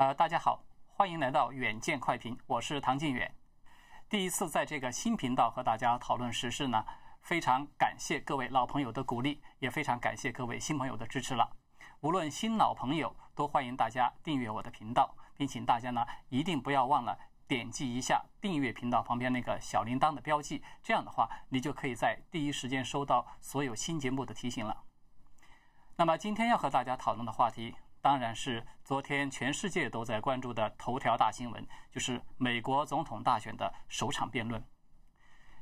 呃，大家好，欢迎来到远见快评，我是唐晋远。第一次在这个新频道和大家讨论时事呢，非常感谢各位老朋友的鼓励，也非常感谢各位新朋友的支持了。无论新老朋友，都欢迎大家订阅我的频道，并请大家呢一定不要忘了点击一下订阅频道旁边那个小铃铛的标记，这样的话你就可以在第一时间收到所有新节目的提醒了。那么今天要和大家讨论的话题，当然是昨天全世界都在关注的头条大新闻，就是美国总统大选的首场辩论。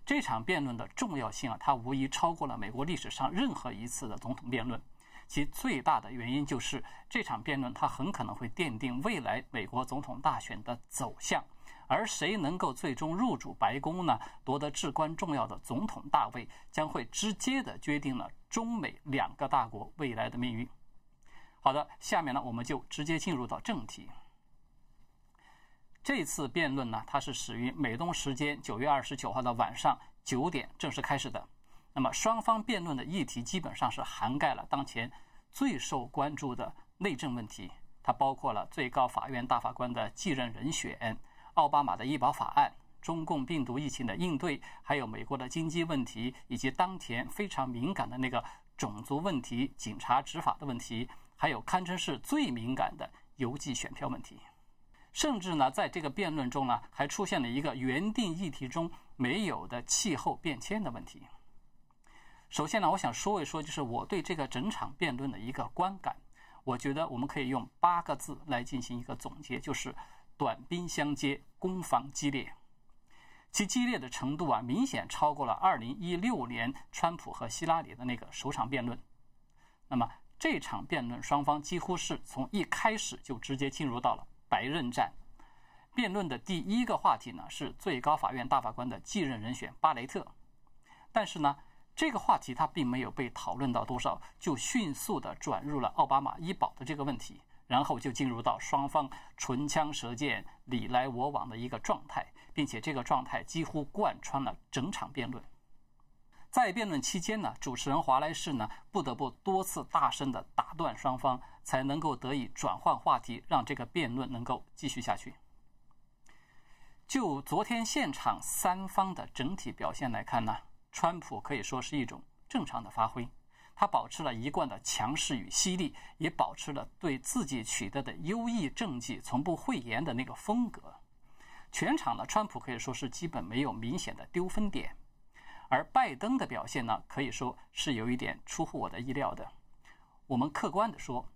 这场辩论的重要性啊，它无疑超过了美国历史上任何一次的总统辩论。其最大的原因就是这场辩论，它很可能会奠定未来美国总统大选的走向。而谁能够最终入主白宫呢？夺得至关重要的总统大位，将会直接的决定了中美两个大国未来的命运。好的，下面呢，我们就直接进入到正题。这次辩论呢，它是始于美东时间九月二十九号的晚上九点正式开始的。那么双方辩论的议题基本上是涵盖了当前最受关注的内政问题，它包括了最高法院大法官的继任人选。奥巴马的医保法案、中共病毒疫情的应对，还有美国的经济问题，以及当前非常敏感的那个种族问题、警察执法的问题，还有堪称是最敏感的邮寄选票问题，甚至呢，在这个辩论中呢，还出现了一个原定议题中没有的气候变迁的问题。首先呢，我想说一说，就是我对这个整场辩论的一个观感，我觉得我们可以用八个字来进行一个总结，就是。短兵相接，攻防激烈，其激烈的程度啊，明显超过了2016年川普和希拉里的那个首场辩论。那么这场辩论，双方几乎是从一开始就直接进入到了白刃战。辩论的第一个话题呢，是最高法院大法官的继任人选巴雷特。但是呢，这个话题它并没有被讨论到多少，就迅速的转入了奥巴马医保的这个问题。然后就进入到双方唇枪舌剑、你来我往的一个状态，并且这个状态几乎贯穿了整场辩论。在辩论期间呢，主持人华莱士呢不得不多次大声的打断双方，才能够得以转换话题，让这个辩论能够继续下去。就昨天现场三方的整体表现来看呢，川普可以说是一种正常的发挥。他保持了一贯的强势与犀利，也保持了对自己取得的优异政绩从不讳言的那个风格。全场呢，川普可以说是基本没有明显的丢分点，而拜登的表现呢，可以说是有一点出乎我的意料的。我们客观的说，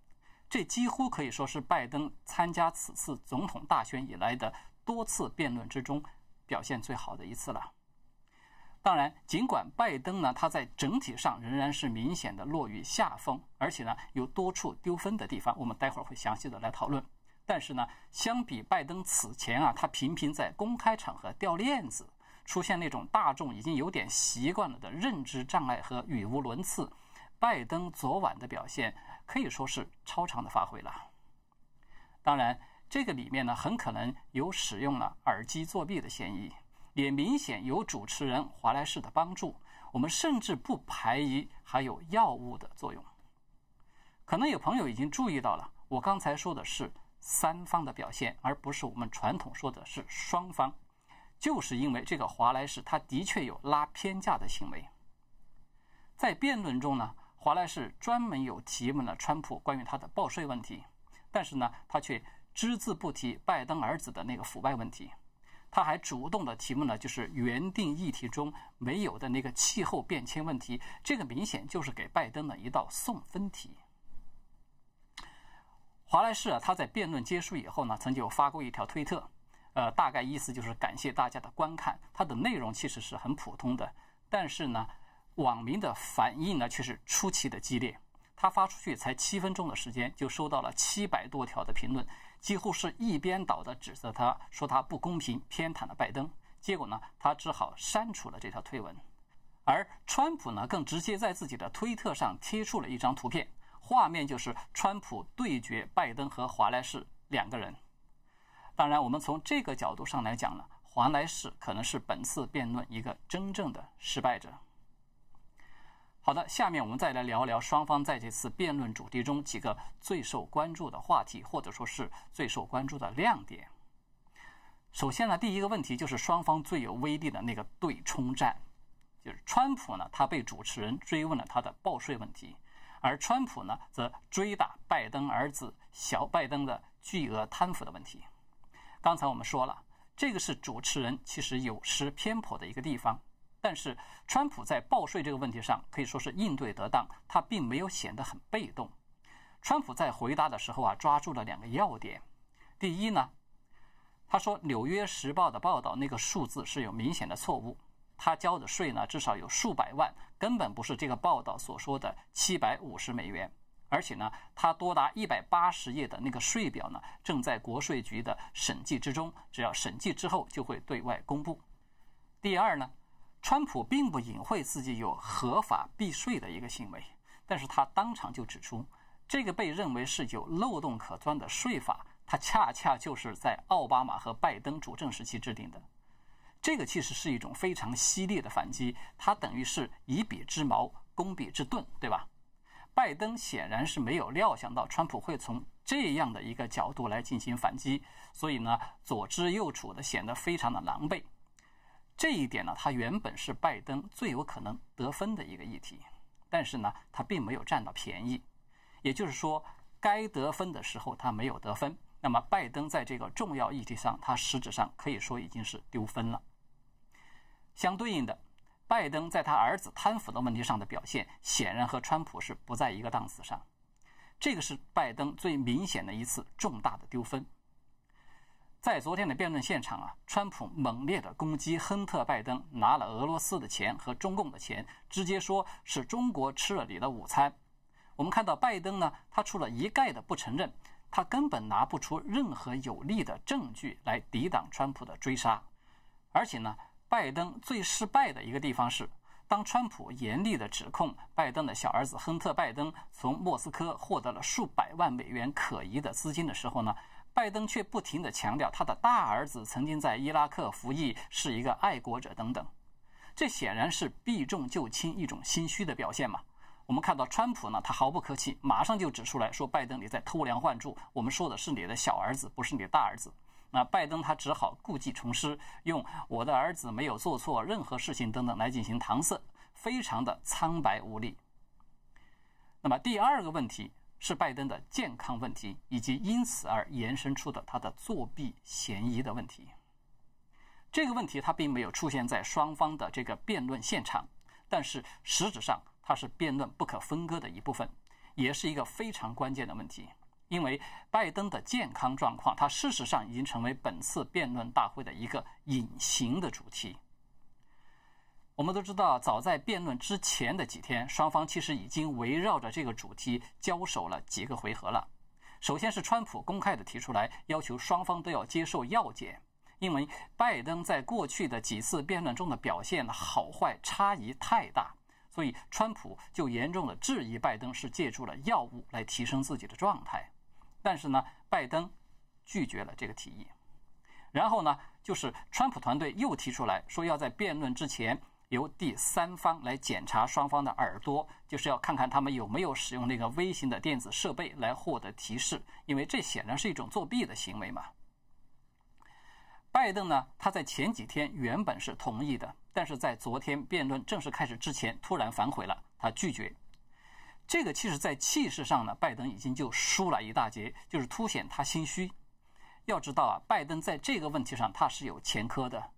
这几乎可以说是拜登参加此次总统大选以来的多次辩论之中表现最好的一次了。当然，尽管拜登呢，他在整体上仍然是明显的落于下风，而且呢有多处丢分的地方，我们待会儿会详细的来讨论。但是呢，相比拜登此前啊，他频频在公开场合掉链子，出现那种大众已经有点习惯了的认知障碍和语无伦次，拜登昨晚的表现可以说是超常的发挥了。当然，这个里面呢，很可能有使用了耳机作弊的嫌疑。也明显有主持人华莱士的帮助，我们甚至不排疑还有药物的作用。可能有朋友已经注意到了，我刚才说的是三方的表现，而不是我们传统说的是双方，就是因为这个华莱士他的确有拉偏架的行为。在辩论中呢，华莱士专门有提问了川普关于他的报税问题，但是呢，他却只字不提拜登儿子的那个腐败问题。他还主动的提问了，就是原定议题中没有的那个气候变迁问题，这个明显就是给拜登的一道送分题。华莱士啊，他在辩论结束以后呢，曾经有发过一条推特，呃，大概意思就是感谢大家的观看。它的内容其实是很普通的，但是呢，网民的反应呢却是出奇的激烈。他发出去才七分钟的时间，就收到了七百多条的评论，几乎是一边倒的指责他，说他不公平，偏袒了拜登。结果呢，他只好删除了这条推文。而川普呢，更直接在自己的推特上贴出了一张图片，画面就是川普对决拜登和华莱士两个人。当然，我们从这个角度上来讲呢，华莱士可能是本次辩论一个真正的失败者。好的，下面我们再来聊聊双方在这次辩论主题中几个最受关注的话题，或者说是最受关注的亮点。首先呢，第一个问题就是双方最有威力的那个对冲战，就是川普呢，他被主持人追问了他的报税问题，而川普呢，则追打拜登儿子小拜登的巨额贪腐的问题。刚才我们说了，这个是主持人其实有失偏颇的一个地方。但是，川普在报税这个问题上可以说是应对得当，他并没有显得很被动。川普在回答的时候啊，抓住了两个要点。第一呢，他说《纽约时报》的报道那个数字是有明显的错误，他交的税呢至少有数百万，根本不是这个报道所说的七百五十美元。而且呢，他多达一百八十页的那个税表呢，正在国税局的审计之中，只要审计之后就会对外公布。第二呢。川普并不隐晦自己有合法避税的一个行为，但是他当场就指出，这个被认为是有漏洞可钻的税法，它恰恰就是在奥巴马和拜登主政时期制定的。这个其实是一种非常犀利的反击，它等于是以彼之矛攻彼之盾，对吧？拜登显然是没有料想到川普会从这样的一个角度来进行反击，所以呢，左支右绌的，显得非常的狼狈。这一点呢，他原本是拜登最有可能得分的一个议题，但是呢，他并没有占到便宜，也就是说，该得分的时候他没有得分。那么，拜登在这个重要议题上，他实质上可以说已经是丢分了。相对应的，拜登在他儿子贪腐的问题上的表现，显然和川普是不在一个档次上，这个是拜登最明显的一次重大的丢分。在昨天的辩论现场啊，川普猛烈地攻击亨特·拜登拿了俄罗斯的钱和中共的钱，直接说是中国吃了你的午餐。我们看到拜登呢，他除了一概的不承认，他根本拿不出任何有力的证据来抵挡川普的追杀。而且呢，拜登最失败的一个地方是，当川普严厉地指控拜登的小儿子亨特·拜登从莫斯科获得了数百万美元可疑的资金的时候呢。拜登却不停地强调他的大儿子曾经在伊拉克服役，是一个爱国者等等，这显然是避重就轻一种心虚的表现嘛。我们看到川普呢，他毫不客气，马上就指出来说：“拜登你在偷梁换柱，我们说的是你的小儿子，不是你的大儿子。”那拜登他只好故技重施，用“我的儿子没有做错任何事情”等等来进行搪塞，非常的苍白无力。那么第二个问题。是拜登的健康问题，以及因此而延伸出的他的作弊嫌疑的问题。这个问题他并没有出现在双方的这个辩论现场，但是实质上它是辩论不可分割的一部分，也是一个非常关键的问题。因为拜登的健康状况，它事实上已经成为本次辩论大会的一个隐形的主题。我们都知道，早在辩论之前的几天，双方其实已经围绕着这个主题交手了几个回合了。首先是川普公开的提出来，要求双方都要接受药检，因为拜登在过去的几次辩论中的表现好坏差异太大，所以川普就严重的质疑拜登是借助了药物来提升自己的状态。但是呢，拜登拒绝了这个提议。然后呢，就是川普团队又提出来说，要在辩论之前。由第三方来检查双方的耳朵，就是要看看他们有没有使用那个微型的电子设备来获得提示，因为这显然是一种作弊的行为嘛。拜登呢，他在前几天原本是同意的，但是在昨天辩论正式开始之前突然反悔了，他拒绝。这个其实，在气势上呢，拜登已经就输了一大截，就是凸显他心虚。要知道啊，拜登在这个问题上他是有前科的。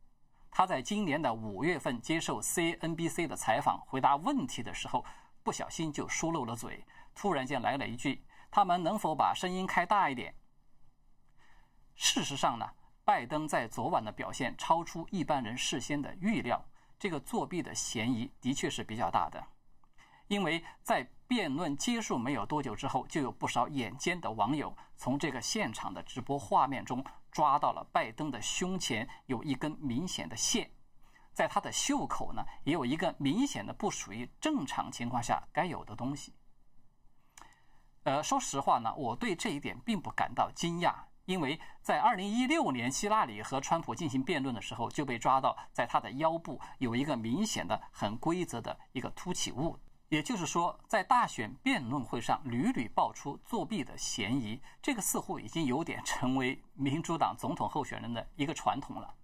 他在今年的五月份接受 CNBC 的采访，回答问题的时候，不小心就说漏了嘴，突然间来了一句：“他们能否把声音开大一点？”事实上呢，拜登在昨晚的表现超出一般人事先的预料，这个作弊的嫌疑的确是比较大的，因为在辩论结束没有多久之后，就有不少眼尖的网友从这个现场的直播画面中。抓到了拜登的胸前有一根明显的线，在他的袖口呢也有一个明显的不属于正常情况下该有的东西。呃，说实话呢，我对这一点并不感到惊讶，因为在2016年希拉里和川普进行辩论的时候，就被抓到在他的腰部有一个明显的、很规则的一个凸起物。也就是说，在大选辩论会上屡屡爆出作弊的嫌疑，这个似乎已经有点成为民主党总统候选人的一个传统了。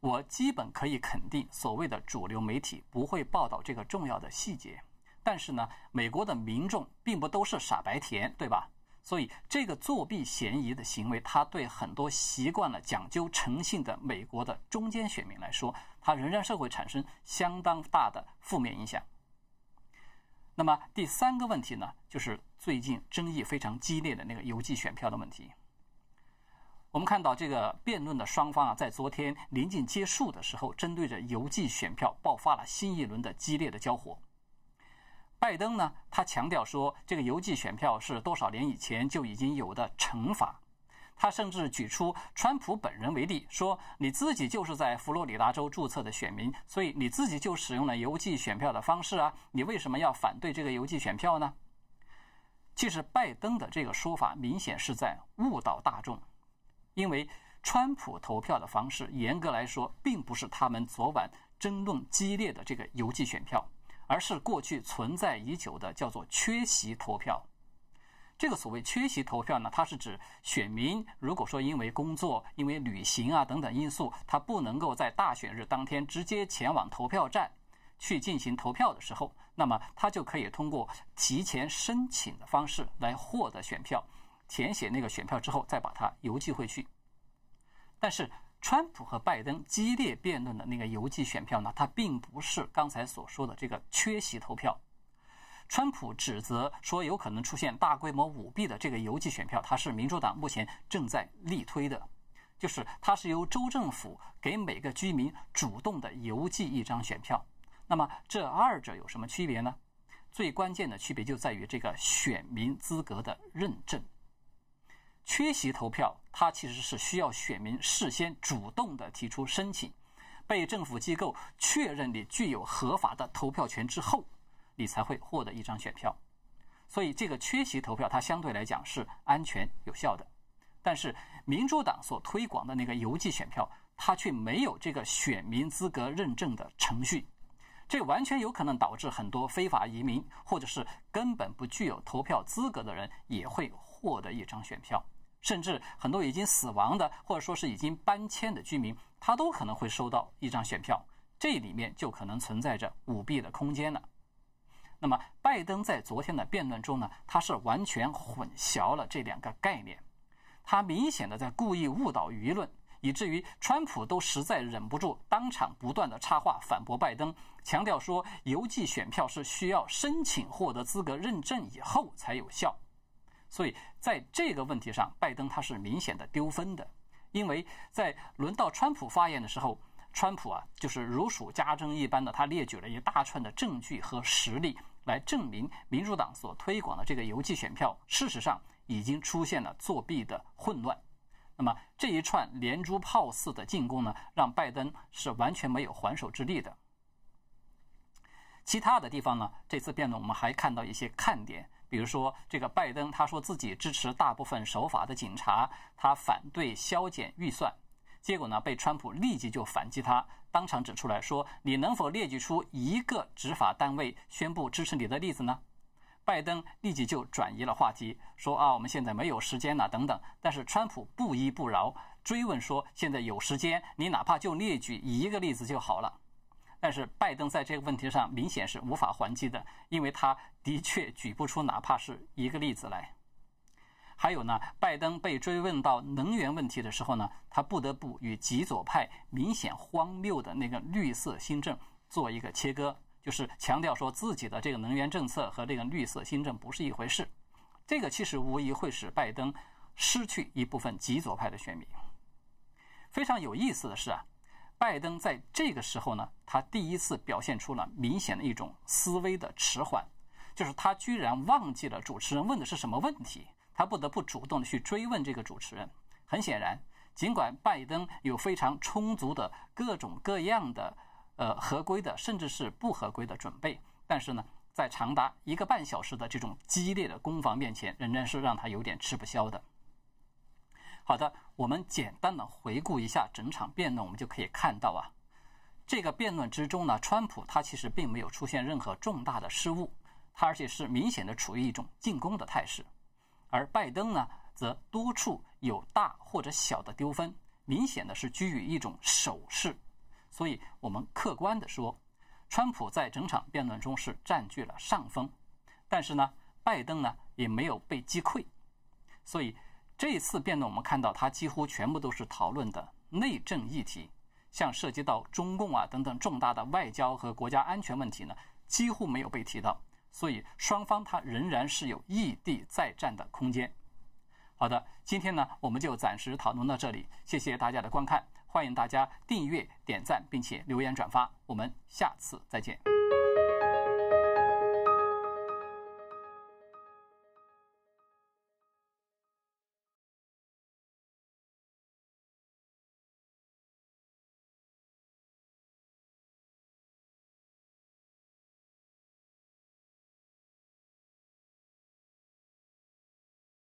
我基本可以肯定，所谓的主流媒体不会报道这个重要的细节。但是呢，美国的民众并不都是傻白甜，对吧？所以，这个作弊嫌疑的行为，它对很多习惯了讲究诚信的美国的中间选民来说，它仍然是会产生相当大的负面影响。那么第三个问题呢，就是最近争议非常激烈的那个邮寄选票的问题。我们看到这个辩论的双方啊，在昨天临近结束的时候，针对着邮寄选票爆发了新一轮的激烈的交火。拜登呢，他强调说，这个邮寄选票是多少年以前就已经有的惩罚。他甚至举出川普本人为例，说你自己就是在佛罗里达州注册的选民，所以你自己就使用了邮寄选票的方式啊，你为什么要反对这个邮寄选票呢？其实拜登的这个说法明显是在误导大众，因为川普投票的方式严格来说并不是他们昨晚争论激烈的这个邮寄选票，而是过去存在已久的叫做缺席投票。这个所谓缺席投票呢，它是指选民如果说因为工作、因为旅行啊等等因素，他不能够在大选日当天直接前往投票站去进行投票的时候，那么他就可以通过提前申请的方式来获得选票，填写那个选票之后再把它邮寄回去。但是，川普和拜登激烈辩论的那个邮寄选票呢，它并不是刚才所说的这个缺席投票。川普指责说，有可能出现大规模舞弊的这个邮寄选票，它是民主党目前正在力推的，就是它是由州政府给每个居民主动的邮寄一张选票。那么这二者有什么区别呢？最关键的区别就在于这个选民资格的认证。缺席投票，它其实是需要选民事先主动的提出申请，被政府机构确认你具有合法的投票权之后。你才会获得一张选票，所以这个缺席投票它相对来讲是安全有效的。但是民主党所推广的那个邮寄选票，它却没有这个选民资格认证的程序，这完全有可能导致很多非法移民或者是根本不具有投票资格的人也会获得一张选票，甚至很多已经死亡的或者说是已经搬迁的居民，他都可能会收到一张选票，这里面就可能存在着舞弊的空间了。那么，拜登在昨天的辩论中呢，他是完全混淆了这两个概念，他明显的在故意误导舆论，以至于川普都实在忍不住当场不断的插话反驳拜登，强调说邮寄选票是需要申请获得资格认证以后才有效，所以在这个问题上，拜登他是明显的丢分的，因为在轮到川普发言的时候。川普啊，就是如数家珍一般的，他列举了一大串的证据和实例，来证明民主党所推广的这个邮寄选票，事实上已经出现了作弊的混乱。那么这一串连珠炮似的进攻呢，让拜登是完全没有还手之力的。其他的地方呢，这次辩论我们还看到一些看点，比如说这个拜登他说自己支持大部分守法的警察，他反对削减预算。结果呢，被川普立即就反击他，当场指出来说：“你能否列举出一个执法单位宣布支持你的例子呢？”拜登立即就转移了话题，说：“啊，我们现在没有时间了，等等。”但是川普不依不饶，追问说：“现在有时间，你哪怕就列举一个例子就好了。”但是拜登在这个问题上明显是无法还击的，因为他的确举不出哪怕是一个例子来。还有呢，拜登被追问到能源问题的时候呢，他不得不与极左派明显荒谬的那个绿色新政做一个切割，就是强调说自己的这个能源政策和这个绿色新政不是一回事。这个其实无疑会使拜登失去一部分极左派的选民。非常有意思的是啊，拜登在这个时候呢，他第一次表现出了明显的一种思维的迟缓，就是他居然忘记了主持人问的是什么问题。他不得不主动的去追问这个主持人。很显然，尽管拜登有非常充足的各种各样的呃合规的，甚至是不合规的准备，但是呢，在长达一个半小时的这种激烈的攻防面前，仍然是让他有点吃不消的。好的，我们简单的回顾一下整场辩论，我们就可以看到啊，这个辩论之中呢，川普他其实并没有出现任何重大的失误，他而且是明显的处于一种进攻的态势，而拜登呢，则多处有大或者小的丢分，明显的是居于一种守势。所以，我们客观的说，川普在整场辩论中是占据了上风，但是呢，拜登呢也没有被击溃。所以，这一次辩论我们看到，他几乎全部都是讨论的内政议题。像涉及到中共啊等等重大的外交和国家安全问题呢，几乎没有被提到，所以双方它仍然是有异地再战的空间。好的，今天呢我们就暂时讨论到这里，谢谢大家的观看，欢迎大家订阅、点赞并且留言转发，我们下次再见。